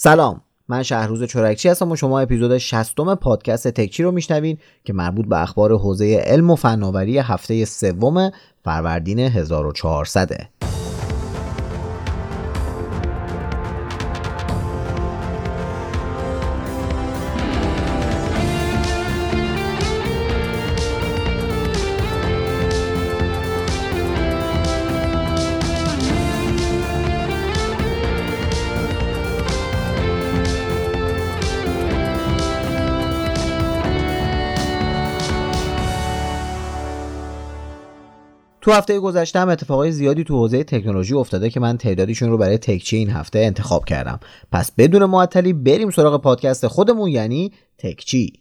سلام من شهروز چورکچی هستم و شما اپیزود 60 پادکست تکچی رو میشنوین که مربوط به اخبار حوزه علم و فناوری هفته سوم فروردین 1400 تو هفته گذشته هم اتفاقای زیادی تو حوزه تکنولوژی افتاده که من تعدادیشون رو برای تکچی این هفته انتخاب کردم. پس بدون معطلی بریم سراغ پادکست خودمون یعنی تکچی.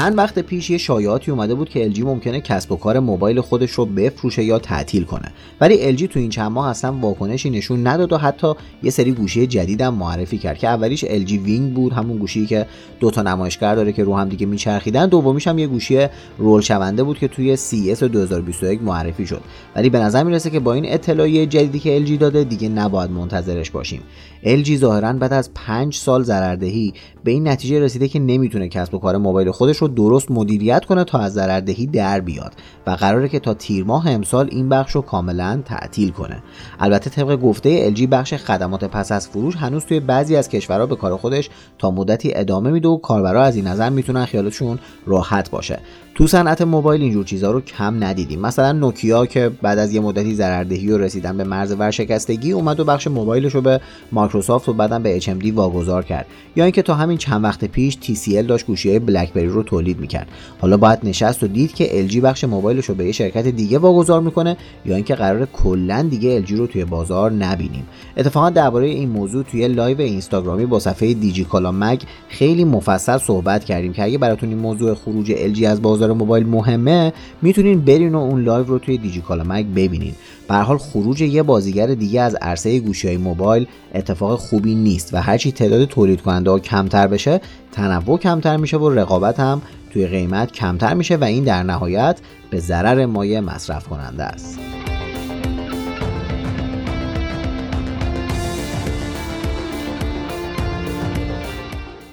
چند وقت پیش یه شایعاتی اومده بود که LG ممکنه کسب و کار موبایل خودش رو بفروشه یا تعطیل کنه. ولی LG تو این چند ماه اصلا واکنشی نشون نداد و حتی یه سری گوشی جدیدم معرفی کرد که اولیش LG وینگ بود همون گوشی که دو تا نمایشگر داره که رو هم دیگه میچرخیدن. دومیش هم یه گوشی رول شونده بود که توی CES 2021 معرفی شد. ولی به نظر می‌رسه که با این اطلاعیه جدیدی که LG داده دیگه نباید منتظرش باشیم. LG ظاهرا بعد از 5 سال ضرردهی به این نتیجه رسیده که نمی‌تونه کسب و کار موبایل خودش رو درست مدیریت کنه تا از ضرردهی در بیاد و قراره که تا تیر ماه امسال این بخش رو کاملا تعطیل کنه. البته طبق گفته LG بخش خدمات پس از فروش هنوز توی بعضی از کشورها به کار خودش تا مدتی ادامه میده و کاربرا از این نظر می‌تونن خیالشون راحت باشه. تو صنعت موبایل اینجور چیزها رو کم ندیدیم. مثلا نوکیا که بعد از یه مدتی ضرردهی و رسیدن به مرز ورشکستگی اومد و بخش موبایلش رو به مایکروسافت و بعدم به HMD واگذار کرد. یا اینکه تا همین چند وقت پیش TCL داشت گوشیهای بلکبری رو تولید می‌کرد. حالا باید نشست و دید که LG بخش موبایلش رو به یه شرکت دیگه واگذار می‌کنه یا اینکه قراره کلا دیگه LG رو توی بازار نبینیم. اتفاقا درباره این موضوع توی لایو اینستاگرامی با صفحه دیجی کالا مگ خیلی مفصل صحبت کردیم که اگه براتون این موضوع خروج LG از بازار موبایل مهمه می‌تونین برین و اون لایو رو توی دیجی کالا مگ ببینین به هر حال خروج یه بازیگر دیگه از عرصه گوشی های موبایل اتفاق خوبی نیست و هرچی تعداد تولید کننده ها کمتر بشه تنوع کمتر میشه و رقابت هم توی قیمت کمتر میشه و این در نهایت به ضرر مایه مصرف کننده است.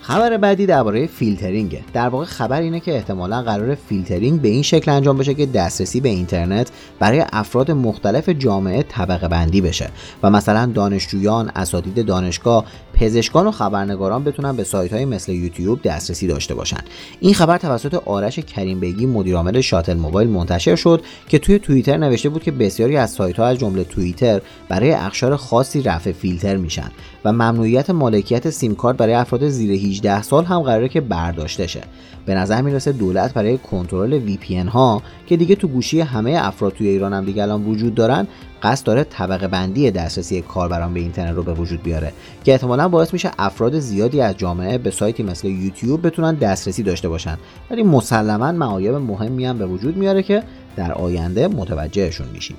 خبر بعدی درباره فیلترینگه در واقع خبر اینه که احتمالا قرار فیلترینگ به این شکل انجام بشه که دسترسی به اینترنت برای افراد مختلف جامعه طبقه بندی بشه و مثلا دانشجویان اساتید دانشگاه پزشکان و خبرنگاران بتونن به سایت های مثل یوتیوب دسترسی داشته باشن. این خبر توسط آرش کریم بیگی مدیرعامل شاتل موبایل منتشر شد که توی توییتر نوشته بود که بسیاری از سایت ها از جمله توییتر برای اقشار خاصی رفع فیلتر میشن. و ممنوعیت مالکیت سیم کارت برای افراد زیر 18 سال هم قراره که برداشته شه. به نظر می‌رسه دولت برای کنترل VPN ها که دیگه تو گوشی همه افراد توی ایران هم دیگه الان وجود دارن قصد داره طبقه بندی دسترسی کاربران به اینترنت رو به وجود بیاره که احتمالا باعث میشه افراد زیادی از جامعه به سایتی مثل یوتیوب بتونن دسترسی داشته باشن. ولی مسلما معایب مهمی هم به وجود میاره که در آینده متوجهشون میشیم.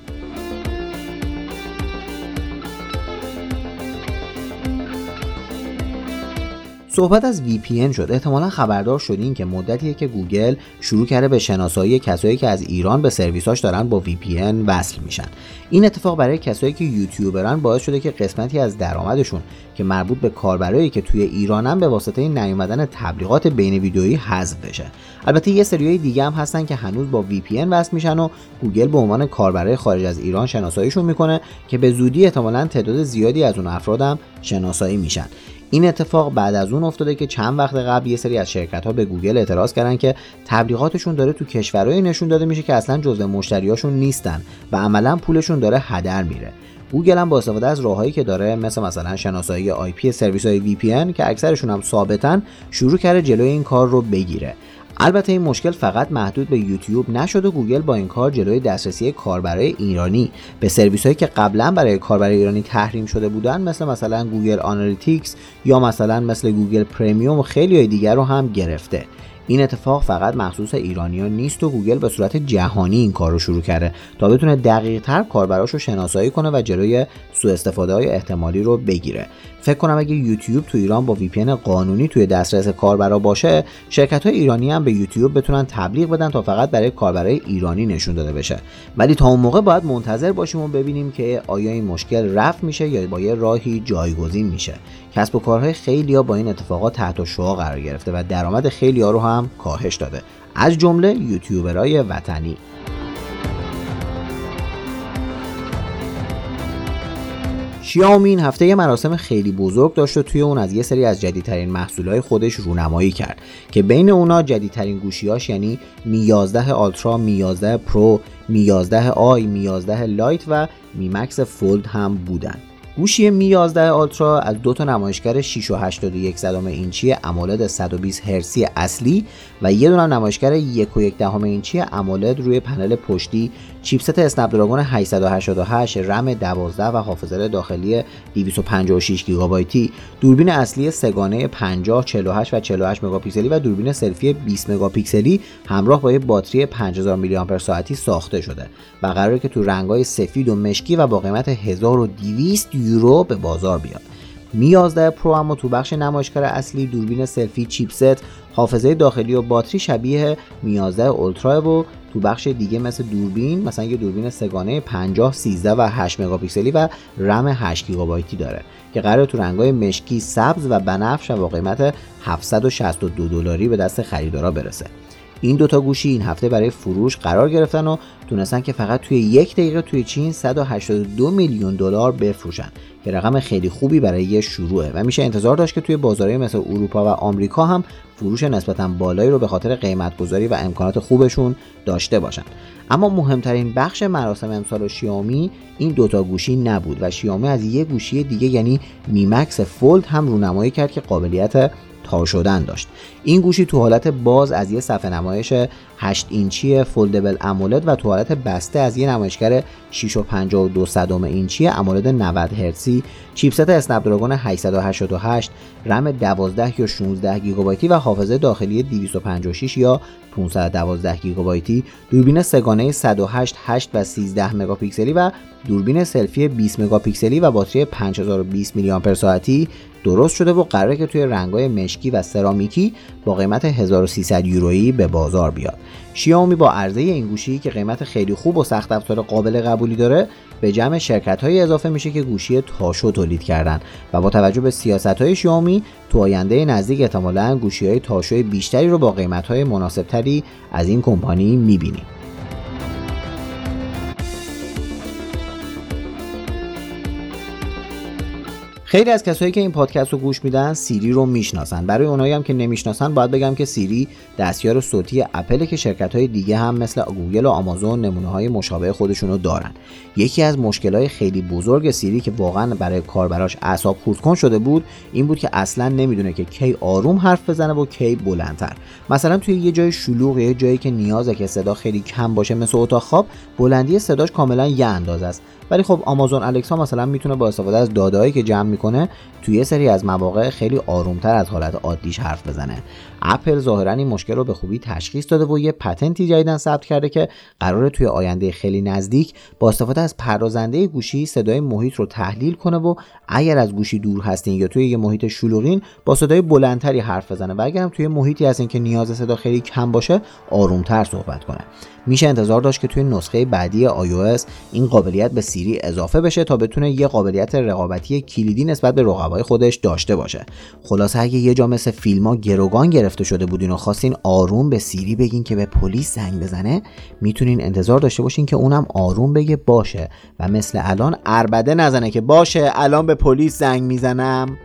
صحبت از VPN شد. احتمالا خبردار شدین که مدتیه که گوگل شروع کرده به شناسایی کسایی که از ایران به سرویساش دارن با VPN وصل میشن. این اتفاق برای کسایی که یوتیوبرن باعث شده که قسمتی از درآمدشون که مربوط به کاربرایی که توی ایرانن به واسطه نیومدن تبلیغات بین ویدیویی حذف بشه. البته یه سریای دیگه هم هستن که هنوز با VPN وصل میشن و گوگل به عنوان کاربرای خارج از ایران شناساییشون می‌کنه که به زودی احتمالا تعداد زیادی از اون افرادم شناسایی میشن. این اتفاق بعد از اون افتاده که چند وقت قبل یه سری از شرکت ها به گوگل اعتراض کردن که تبلیغاتشون داره تو کشورهایی نشون داده میشه که اصلا جزء مشتریاشون نیستن و عملا پولشون داره هدر میره. گوگل هم با استفاده از راههایی که داره مثل مثلا شناسایی IP سرویس های VPN که اکثرشون هم ثابتن شروع کرده جلوی این کار رو بگیره. البته این مشکل فقط محدود به یوتیوب نشد و گوگل با این کار جلوی دسترسی کاربرای ایرانی. به سرویس هایی که قبلا برای کاربرای ایرانی تحریم شده بودن مثل مثلا Google Analytics یا مثلا مثل Google Premium و خیلی های دیگر رو هم گرفته. این اتفاق فقط مخصوص ایرانیان نیست و گوگل به صورت جهانی این کار رو شروع کرده تا بتونه دقیق تر کاربراش رو شناسایی کنه و جلوی سوء استفاده های احتمالی رو بگیره. فکر کنم اگه یوتیوب تو ایران با وی قانونی توی دسترس کاربرا باشه شرکت های ایرانی هم به یوتیوب بتونن تبلیغ بدن تا فقط برای کاربرای ایرانی نشون داده بشه. ولی تا اون موقع باید منتظر باشیم و ببینیم که آیا این مشکل رفع میشه یا با یه راهی جایگزین میشه. کسب و کارهای خیلی ها با این اتفاقات تحت شعا قرار گرفته و درآمد خیلی ها رو هم کاهش داده. از جمله یوتیوبرای وطنی. شیائومی این هفته یه مراسم خیلی بزرگ داشت و توی اون از یه سری از جدیدترین محصولات خودش رونمایی کرد که بین اونا جدیدترین گوشیاش یعنی Mi 11 Ultra، Mi 11 Pro، Mi 11i، Mi 11 Lite و Mi Mix Fold هم بودن. گوشی Mi 11 Ultra از دو تا نمایشگر 6 و 81 صدم اینچی AMOLED 120 هرتزی اصلی و یه دونه نمایشگر 1 و 1 دهم اینچی AMOLED روی پنل پشتی chipset Snapdragon 888 رم 12 و حافظه داخلی 256 گیگابایتی. دوربین اصلی سه‌گانه 50 48 و 48 مگاپیکسلی و دوربین سلفی 20 مگاپیکسلی همراه با یک باتری 5000 میلی آمپر ساعتی ساخته شده و قراره که تو رنگ‌های سفید و مشکی و با قیمت 1200 یورو به بازار بیاد. Mi 11 Pro اما تو بخش نمایشگر اصلی دوربین سلفی chipset حافظه داخلی و باتری شبیه می 11 اولترا و تو بخش دیگه مثل دوربین مثلا یه دوربین سگانه 50 13 و 8 مگاپیکسلی و رم 8 گیگابایتی داره که قرار تو رنگای مشکی سبز و بنفش و با قیمت 762 دلاری به دست خریدارا برسه. این دوتا گوشی این هفته برای فروش قرار گرفتن و تونستن که فقط توی یک دقیقه توی چین 182 میلیون دلار بفروشن که رقم خیلی خوبی برای شروعه و میشه انتظار داشت که توی بازارهای مثل اروپا و آمریکا هم فروش نسبتا بالایی رو به خاطر قیمت گذاری و امکانات خوبشون داشته باشن. اما مهمترین بخش مراسم امسال شیائومی این دوتا گوشی نبود و شیائومی از یه گوشی دیگه یعنی Mi Mix Fold هم رونمایی کرد که قابلیت تا شدن داشت. این گوشی تو حالت باز از یه صفحه نمایش 8 اینچی foldable AMOLED و تو حالت بسته از یه نمایشگر 6.52 صدم اینچی AMOLED 90 هرتزی chipset Snapdragon 888 رم 12 یا 16 گیگابایتی و حافظه داخلی 256 یا 512 گیگابایتی دوربین سه‌گانه 108 8 و 13 مگاپیکسلی و دوربین سلفی 20 مگاپیکسلی و باتری 5020 میلی آمپر ساعتی درست شده و قراره که توی رنگای مشکی و سرامیکی با قیمت 1300 یورویی به بازار بیاد. شیائومی با عرضه این گوشی که قیمت خیلی خوب و سخت افزار قابل قبولی داره به جمع شرکت های اضافه میشه که گوشی تاشو تولید کردن و با توجه به سیاست های شیائومی تو آینده نزدیک احتمالا گوشی های تاشو بیشتری رو با قیمت های مناسبتری از این کمپانی می‌بینیم. خیلی از کسایی که این پادکست رو گوش میدن سیری رو می‌شناسن. برای اونایی هم که نمی‌شناسن باید بگم که سیری دستیار صوتی اپل که شرکت های دیگه هم مثل گوگل و آمازون نمونه های مشابه خودشون رو دارن. یکی از مشکل های خیلی بزرگ سیری که واقعا برای کاربراش اعصاب خورد شده بود این بود که اصلا نمی‌دونه که کی آروم حرف بزنه و کی بلندتر. مثلا توی یه جای شلوغ یه جایی که نیازه که صدا خیلی کم باشه مثل اتاق خواب بلندی صداش کاملا یه اندازه است. ولی خب آمازون الکسا مثلا می‌تونه با استفاده از دادهایی که جمع می‌کنه توی یه سری از مواقع خیلی آرومتر از حالت عادیش حرف بزنه. اپل ظاهرا این مشکل رو به خوبی تشخیص داده و یه پتنتی جدیدن ثبت کرده که قراره توی آینده خیلی نزدیک با استفاده از پردازنده گوشی صدای محیط رو تحلیل کنه و اگر از گوشی دور هستین یا توی یه محیط شلوغین با صدای بلندتری حرف بزنه و اگرم توی محیطی هستین که نیاز صدا خیلی کم باشه آرومتر صحبت کنه. میشه انتظار داشت که توی نسخه بعدی iOS این قابلیت به سیری اضافه بشه تا بتونه یه قابلیت رقابتی کلیدی نسبت به رقبای خودش داشته باشه. خلاصه اگه یه جا مثل فیلم ها گروگان گرفته شده بودین و خواستین آروم به سیری بگین که به پلیس زنگ بزنه. می‌تونین انتظار داشته باشین که اونم آروم بگه باشه. و مثل الان اربده نزنه که باشه الان به پلیس زنگ می‌زنم.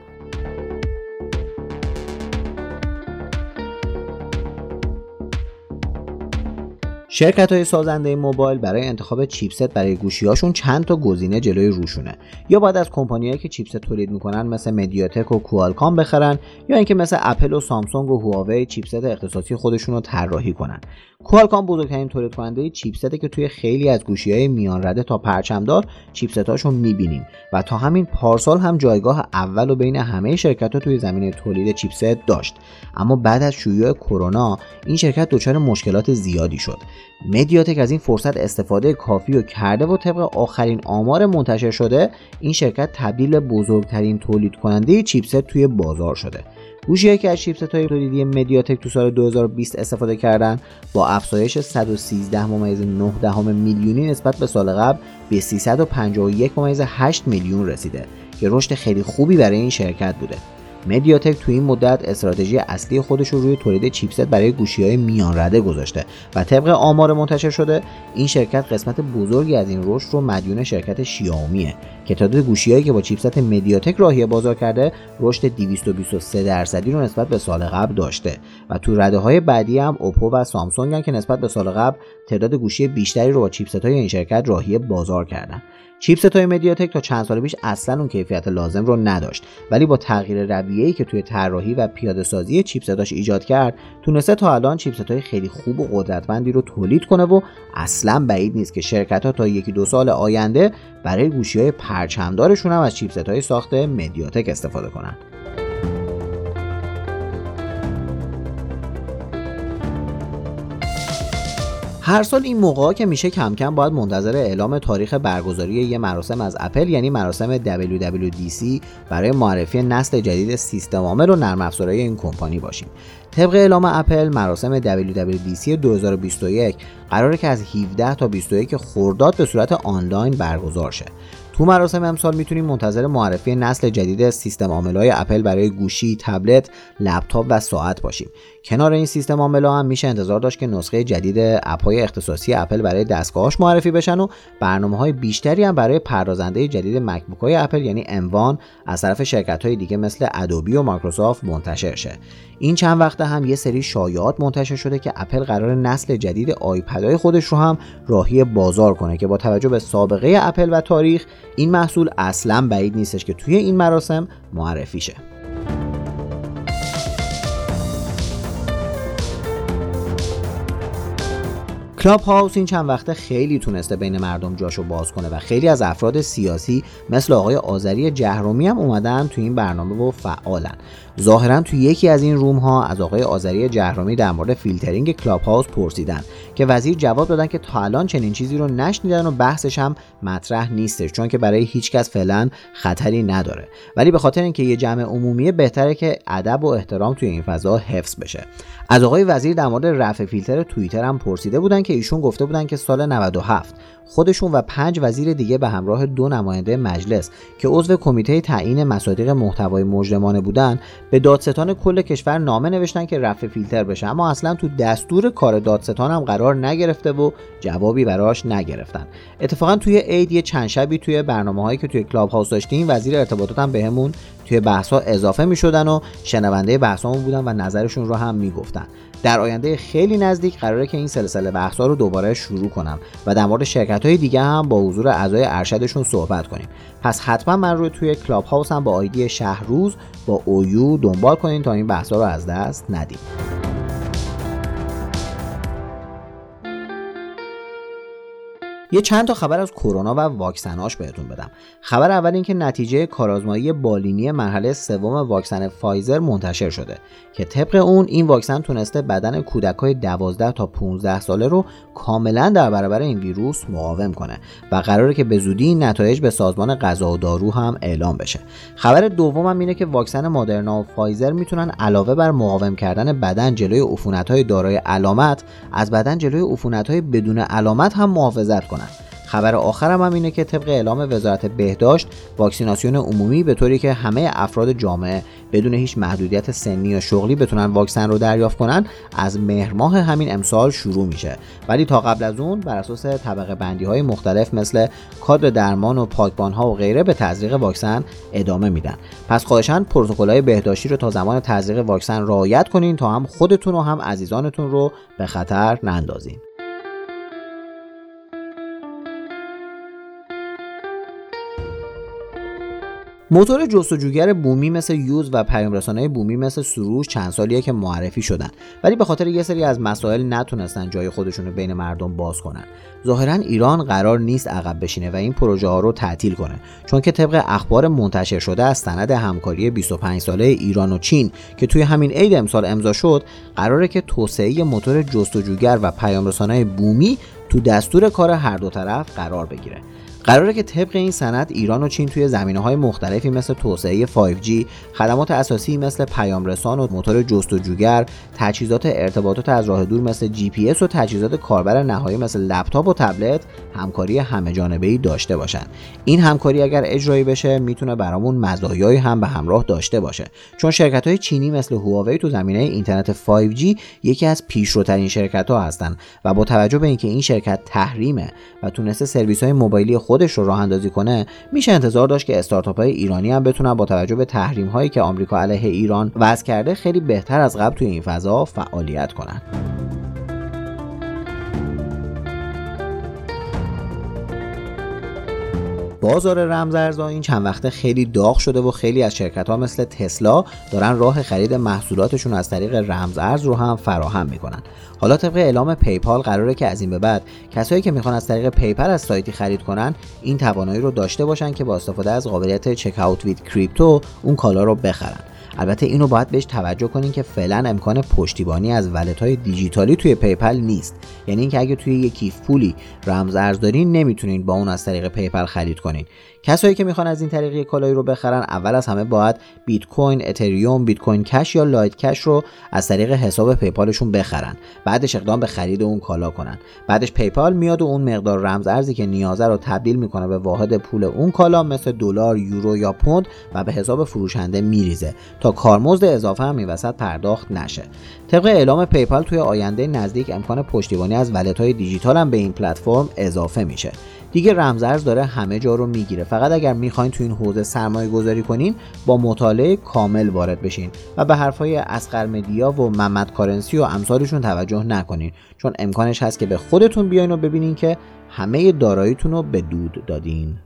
شرکت های سازنده موبایل برای انتخاب چیپست برای گوشیهاشون چند تا گزینه جلوی روشونه. یا باید از کمپانیایی که چیپست تولید می‌کنن مثل مدیاتک و کوالکام بخرن یا اینکه مثل اپل و سامسونگ و هواوی چیپست اختصاصی خودشون رو طراحی کنن. کوالکام بزرگترین تولید کننده چیپسته که توی خیلی از گوشی های میان رده تا پرچمدار چیپستاشو می‌بینیم. و تا همین پارسال هم جایگاه اول و بین همه شرکت ها توی زمینه تولید چیپست داشت. اما بعد از شیوع کرونا این شرکت دچار مشکلات زیادی شد. مدیاتک از این فرصت استفاده کافی و کرده و طبق آخرین آمار منتشر شده این شرکت تبدیل به بزرگترین تولید کننده چیپست توی بازار شده. گوشی که از چیپست های تولیدی مدیاتک تو سال 2020 استفاده کردن با افزایش 113 ممیز 9 میلیونی نسبت به سال قبل به 351 ممیز 8 میلیون رسیده که رشد خیلی خوبی برای این شرکت بوده. مدیاتک تو این مدت استراتژی اصلی خودش رو روی تولید چیپست برای گوشی های میان رده گذاشته و طبق آمار منتشر شده این شرکت قسمت بزرگی از این رشد رو مدیون شرکت شیائومیه که تعداد گوشیهایی که با چیپست مدیاتک راهی بازار کرده رشد 223 درصدی رو نسبت به سال قبل داشته و تو رده های بعدی هم اوپو و سامسونگ که نسبت به سال قبل تعداد گوشی بیشتری رو با چیپست های این شرکت راهی بازار کردن. چیپست های مدیاتک تا چند سال پیش اصلا اون کیفیت لازم رو نداشت ولی با تغییر رویه‌ای که توی طراحی و پیاده سازی چیپستاش ایجاد کرد تونسته تا الان چیپست های خیلی خوب و قدرتمندی رو تولید کنه و اصلا بعید نیست که شرکت ها تا یکی دو سال آینده برای گوشی های پرچمدارشون هم از چیپست های ساخت مدیاتک استفاده کنند. هر سال این موقع که میشه کم کم باید منتظر اعلام تاریخ برگزاری یه مراسم از اپل یعنی مراسم WWDC برای معرفی نسل جدید سیستم عامل و نرم افزارهای این کمپانی باشیم. طبق اعلام اپل مراسم WWDC 2021 قراره که از 17 تا 21 خرداد به صورت آنلاین برگزار شه. تو مراسم امسال می‌تونیم منتظر معرفی نسل جدید سیستم های اپل برای گوشی، تبلت، لپتاپ و ساعت باشیم. کنار این سیستم عامل هم میشه انتظار داشت که نسخه جدید اپهای اختصاصی اپل برای دستگاهاش معرفی بشن و برنامه های بیشتری هم برای پردازنده جدید MacBook های اپل یعنی M1 از طرف شرکت های دیگه مثل ادوبی و مایکروسافت منتشر شه. این چند وقته هم یه سری شایعات منتشر شده که اپل قراره نسل جدید iPad های خودش رو هم راهی بازار کنه که با توجه به سابقه اپل و تاریخ این محصول اصلا بعید نیستش که توی این مراسم معرفی شه. Clubhouse این چند وقته خیلی تونسته بین مردم جاشو باز کنه و خیلی از افراد سیاسی مثل آقای آذری جهرومی هم اومدن تو این برنامه و فعالن. ظاهرا تو یکی از این room ها از آقای آذری جهرومی در مورد فیلترینگ Clubhouse پرسیدن که وزیر جواب دادن که تا الان چنین چیزی رو نشنیدن و بحثش هم مطرح نیستش چون که برای هیچکس فعلا خطری نداره. ولی به خاطر اینکه یه جمع عمومی بهتره که ادب و احترام توی این فضا حفظ بشه. از آقای وزیر در مورد رفع فیلتر توییتر هم پرسیده بودن که ایشون گفته بودن که سال 97 خودشون و پنج وزیر دیگه به همراه دو نماینده مجلس که عضو کمیته تعیین مصادیق محتوای مجرمانه بودن به دادستان کل کشور نامه نوشتن که رفع فیلتر بشه. اما اصلا تو دستور کار دادستان هم قرار نگرفته و جوابی براش نگرفتن. اتفاقا توی عید یه چند شبی توی برنامه هایی که توی کلاب هاوس داشتیم وزیر ارتباطات هم بهمون توی بحث ها اضافه می شدن و شنونده بحثامون بودن و نظرشون رو هم می‌گفتن. در آینده خیلی نزدیک قراره که این سلسله بحث ها رو دوباره شروع کنم و در مورد شرکت های دیگه هم با حضور اعضای ارشدشون صحبت کنیم. پس حتما من رو توی Clubhouse هم با آیدی شهروز با اویو دنبال کنین تا این بحث رو از دست ندیم. یه چند تا خبر از کرونا و واکسناش بهتون بدم. خبر اول اینکه نتیجه کارآزمایی بالینی مرحله سوم واکسن فایزر منتشر شده که طبق اون این واکسن تونسته بدن کودک های 12 تا 15 ساله رو کاملا در برابر این ویروس مقاوم کنه و قراره که به زودی این نتایج به سازمان غذا و دارو هم اعلام بشه. خبر دومم اینه که واکسن مادرنا و فایزر می‌تونن علاوه بر مقاوم کردن بدن جلوی عفونت های دارای علامت از بدن جلوی عفونت های بدون علامت هم محافظت کنن. خبر آخرم هم اینه که طبق اعلام وزارت بهداشت واکسیناسیون عمومی به طوری که همه افراد جامعه بدون هیچ محدودیت سنی یا شغلی بتونن واکسن رو دریافت کنن از مهر ماه همین امسال شروع میشه. ولی تا قبل از اون بر اساس طبقه بندی های مختلف مثل کادر درمان و پاکبان ها و غیره به تزریق واکسن ادامه میدن. پس خواهشان پروتکل های بهداشتی رو تا زمان تزریق واکسن رعایت کنین تا هم خودتون و هم عزیزانتون رو به خطر نندازین. موتور جستجوگر بومی مثل یوز و پیامرسانهای بومی مثل سروش چند سالیه که معرفی شدن. ولی به خاطر یه سری از مسائل نتونستن جای خودشون رو بین مردم باز کنن. ظاهرا ایران قرار نیست عقب بشینه و این پروژه ها رو تعطیل کنه. چون که طبق اخبار منتشر شده از سند همکاری 25 ساله ایران و چین که توی همین عید امسال امضا شد قراره که توسعه موتور جستجوگر و پیامرسانهای بومی تو دستور کار هر دو طرف قرار بگیره. قراره که طبق این سند ایران و چین توی زمینه های مختلفی مثل توسعه 5G، خدمات اساسی مثل پیامرسان و موتور جستجوگر، تجهیزات ارتباطات از راه دور مثل GPS و تجهیزات کاربر نهایی مثل لپتاپ و تبلت همکاری همه جانبه ای داشته باشن. این همکاری اگر اجرایی بشه می‌تونه برامون مزایایی هم به همراه داشته باشه. چون شرکت های چینی مثل هواوی تو زمینه اینترنت 5G یکی از پیشروترین شرکت ها هستن و با توجه به اینکه این شرکت تحریمه و تونسته سرویس های موبایلی خودش رو راه اندازی کنه میشه انتظار داشت که استارتاپ های ایرانی هم بتونن با توجه به تحریم هایی که آمریکا علیه ایران وضع کرده خیلی بهتر از قبل توی این فضا فعالیت کنن. بازار رمزارزها این چند وقته خیلی داغ شده و خیلی از شرکت ها مثل تسلا دارن راه خرید محصولاتشون از طریق رمزارز رو هم فراهم می‌کنن. حالا طبق اعلام PayPal قراره که از این به بعد کسایی که می‌خوان از طریق PayPal از سایتی خرید کنن این توانایی رو داشته باشن که با استفاده از قابلیت Checkout with Crypto اون کالا رو بخرن. البته اینو باید بهش توجه کنین که فعلا امکان پشتیبانی از wallet های دیجیتالی توی PayPal نیست. یعنی اینکه اگه توی یک کیف پولی رمز ارز دارین نمی‌تونین با اون از طریق PayPal خرید کنین. کسایی که می‌خوان از این طریق یک کالایی رو بخرن اول از همه باید بیت کوین، اتریوم، بیت کوین کش یا لایت کش رو از طریق حساب پیپالشون بخرن. بعدش اقدام به خرید اون کالا کنن. بعدش پیپال میاد و اون مقدار رمز ارزی که نیازه رو تبدیل می‌کنه به واحد پول اون کالا مثل دلار، یورو یا پوند و به حساب فروشنده میریزه تا کارمزد اضافه هم این پرداخت نشه. طبق اعلام پیپال توی آینده نزدیک امکان پشتیبانی از ولت های دیجیتال هم به این پلتفرم اضافه میشه. دیگه رمزارز داره همه جا رو می‌گیره. فقط اگر می‌خواین تو این حوزه سرمایه گذاری کنین با مطالعه کامل وارد بشین و به حرفای اسقر مدیا و محمد کارنسی و امثالشون توجه نکنین. چون امکانش هست که به خودتون بیاین و ببینین که همه داراییتون رو به دود دادین.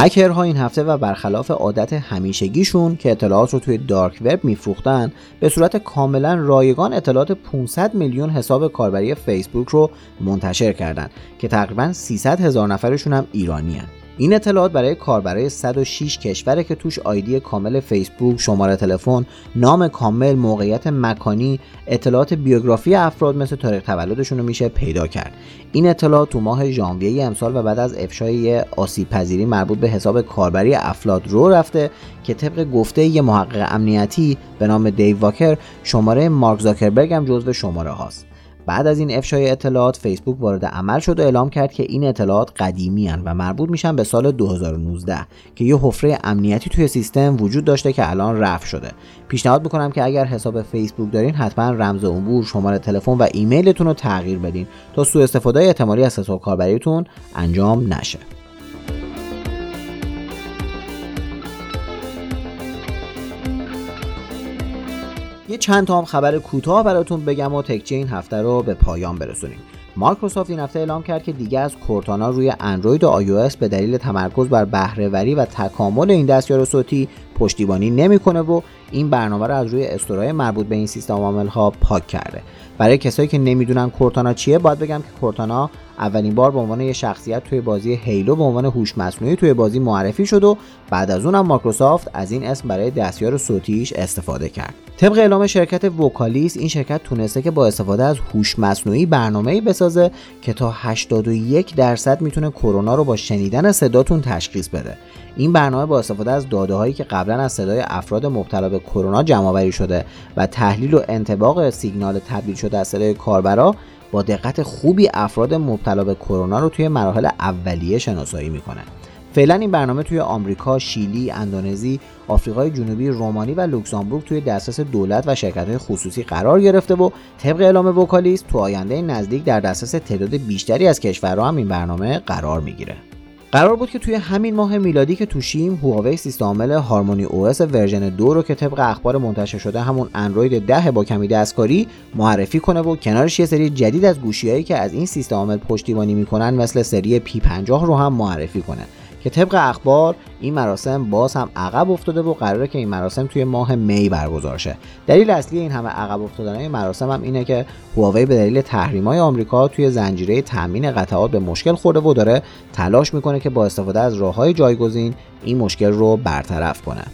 هکرها این هفته و برخلاف عادت همیشگیشون که اطلاعات رو توی دارک وب میفروختن به صورت کاملا رایگان اطلاعات 500 میلیون حساب کاربری فیسبوک رو منتشر کردند که تقریبا 300 هزار نفرشون هم ایرانی هن. این اطلاعات برای کاربرای 106 کشوره که توش آیدی کامل فیسبوک، شماره تلفن، نام کامل، موقعیت مکانی، اطلاعات بیوگرافی افراد مثل تاریخ تولدشون رو میشه پیدا کرد. این اطلاعات تو ماه ژانویه امسال و بعد از افشای آسیب پذیری مربوط به حساب کاربری افلاد رو رفته که طبق گفته یه محقق امنیتی به نام دیو واکر شماره مارک زاکربرگ هم جزو شماره هاست. بعد از این افشای اطلاعات فیسبوک وارد عمل شد و اعلام کرد که این اطلاعات قدیمی هن و مربوط میشن به سال 2019 که یه حفره امنیتی توی سیستم وجود داشته که الان رفع شده. پیشنهاد می‌کنم که اگر حساب فیسبوک دارین حتما رمز عبور شماره تلفن و ایمیلتون رو تغییر بدین تا سوء استفاده احتمالی از حساب کاربریتون انجام نشه. چند تا هم خبر کوتاه براتون بگم و تکچه این هفته رو به پایان برسونیم. مایکروسافت این هفته اعلام کرد که دیگه از کورتانا روی اندروید و آی به دلیل تمرکز بر بهرهوری و تکامل این دستیار صوتی پشتیبانی نمی‌کنه و این برنامه رو از روی استورای مربوط به این سیستم عامل ها پاک کرده. برای کسایی که نمی‌دونن کورتانا چیه باید بگم که کورتانا اولین بار به عنوان یه شخصیت توی بازی هیلو به عنوان هوش مصنوعی توی بازی معرفی شد و بعد از اونم مایکروسافت از این اسم برای دستیار صوتیش استفاده کرد. طبق اعلام شرکت وکالیس این شرکت تونسته که با استفاده از هوش مصنوعی برنامه‌ای بسازه که تا 81 درصد می‌تونه کرونا رو با شنیدن صداتون تشخیص بده. این برنامه با استفاده از داده هایی که قبلا از صدای افراد مبتلا به کرونا جمع شده و تحلیل و انتباق سیگنال تبدیل شده از صدای کاربرا با دقت خوبی افراد مبتلا به کرونا رو توی مراحل اولیه شناسایی می‌کنه فعلا این برنامه توی آمریکا، شیلی، اندونزی، آفریقای جنوبی، رومانی و لوکزامبورگ توی دسترس دولت و شرکت‌های خصوصی قرار گرفته و طبق اعلام وکالیست تو آینده نزدیک در دسترس تعداد بیشتری از کشورها هم این برنامه قرار می‌گیره. قرار بود که توی همین ماه میلادی که توشیم هواوی سیستم عامل HarmonyOS version 2 رو که طبق اخبار منتشر شده همون اندروید 10 با کمی دستکاری معرفی کنه و کنارش یه سری جدید از گوشیهایی که از این سیستم عامل پشتیبانی می‌کنن مثل سری P50 رو هم معرفی کنه. که طبق اخبار این مراسم باز هم عقب افتاده و قراره که این مراسم توی ماه می برگزار شه. دلیل اصلی این همه عقب افتادن این مراسم هم اینه که هواوی به دلیل های آمریکا توی زنجیره تامین قطعات به مشکل خورده و داره تلاش می‌کنه که با استفاده از راههای جایگزین این مشکل رو برطرف کنه.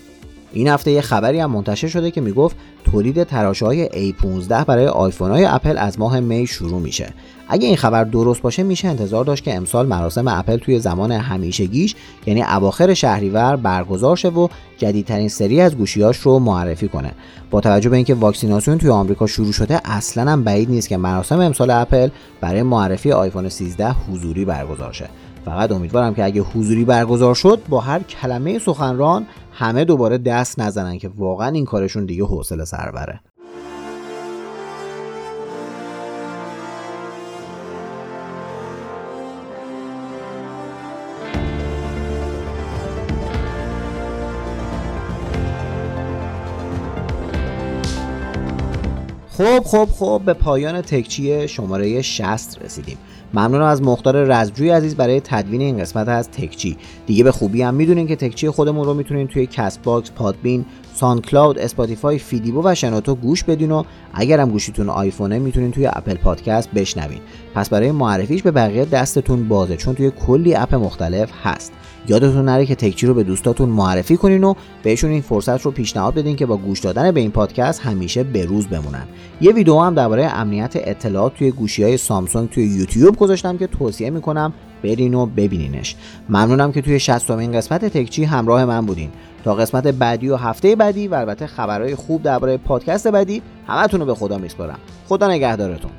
این هفته یه خبری هم منتشر شده که می‌گفت تولید تراشه های A15 برای آیفون های اپل از ماه می شروع میشه. اگه این خبر درست باشه میشه انتظار داشت که امسال مراسم اپل توی زمان همیشگیش یعنی اواخر شهریور برگزار شه و جدیدترین سری از گوشیاش رو معرفی کنه. با توجه به اینکه واکسیناسیون توی آمریکا شروع شده اصلا هم بعید نیست که مراسم امسال اپل برای معرفی آیفون 13 حضوری برگزار شه. فقط امیدوارم که اگه حضوری برگزار شد با هر کلمه سخنران همه دوباره دست نزنن که واقعا این کارشون دیگه حوصله سربره. خب خب خب به پایان تکچی شماره 60 رسیدیم. ممنونم از مختار رزجوی عزیز برای تدوین این قسمت از تکچی. دیگه به خوبی هم می‌دونین که تکچی خودمون رو می‌تونین توی Castbox Podbean SoundCloud Spotify فیدیبو و شنوتو گوش بدین و اگرم گوشیتون آیفونه می‌تونین توی Apple Podcast بشنوین. پس برای معرفیش به بقیه دستتون بازه چون توی کلی اپ مختلف هست. یادتون نره که تکچی رو به دوستاتون معرفی کنین و بهشون این فرصت رو پیشنهاد بدین که با گوش دادن به این پادکست همیشه به روز بمونن. یه ویدیو هم درباره امنیت اطلاعات توی گوشی های سامسونگ توی یوتیوب گذاشتم که توصیه می‌کنم برین و ببینینش. ممنونم که توی 60 قسمت تکچی همراه من بودین. تا قسمت بعدی و هفته بعدی و البته خبرهای خوب درباره پادکست بعدی همتون رو به خدا میسپارم. خدا نگهدارتون.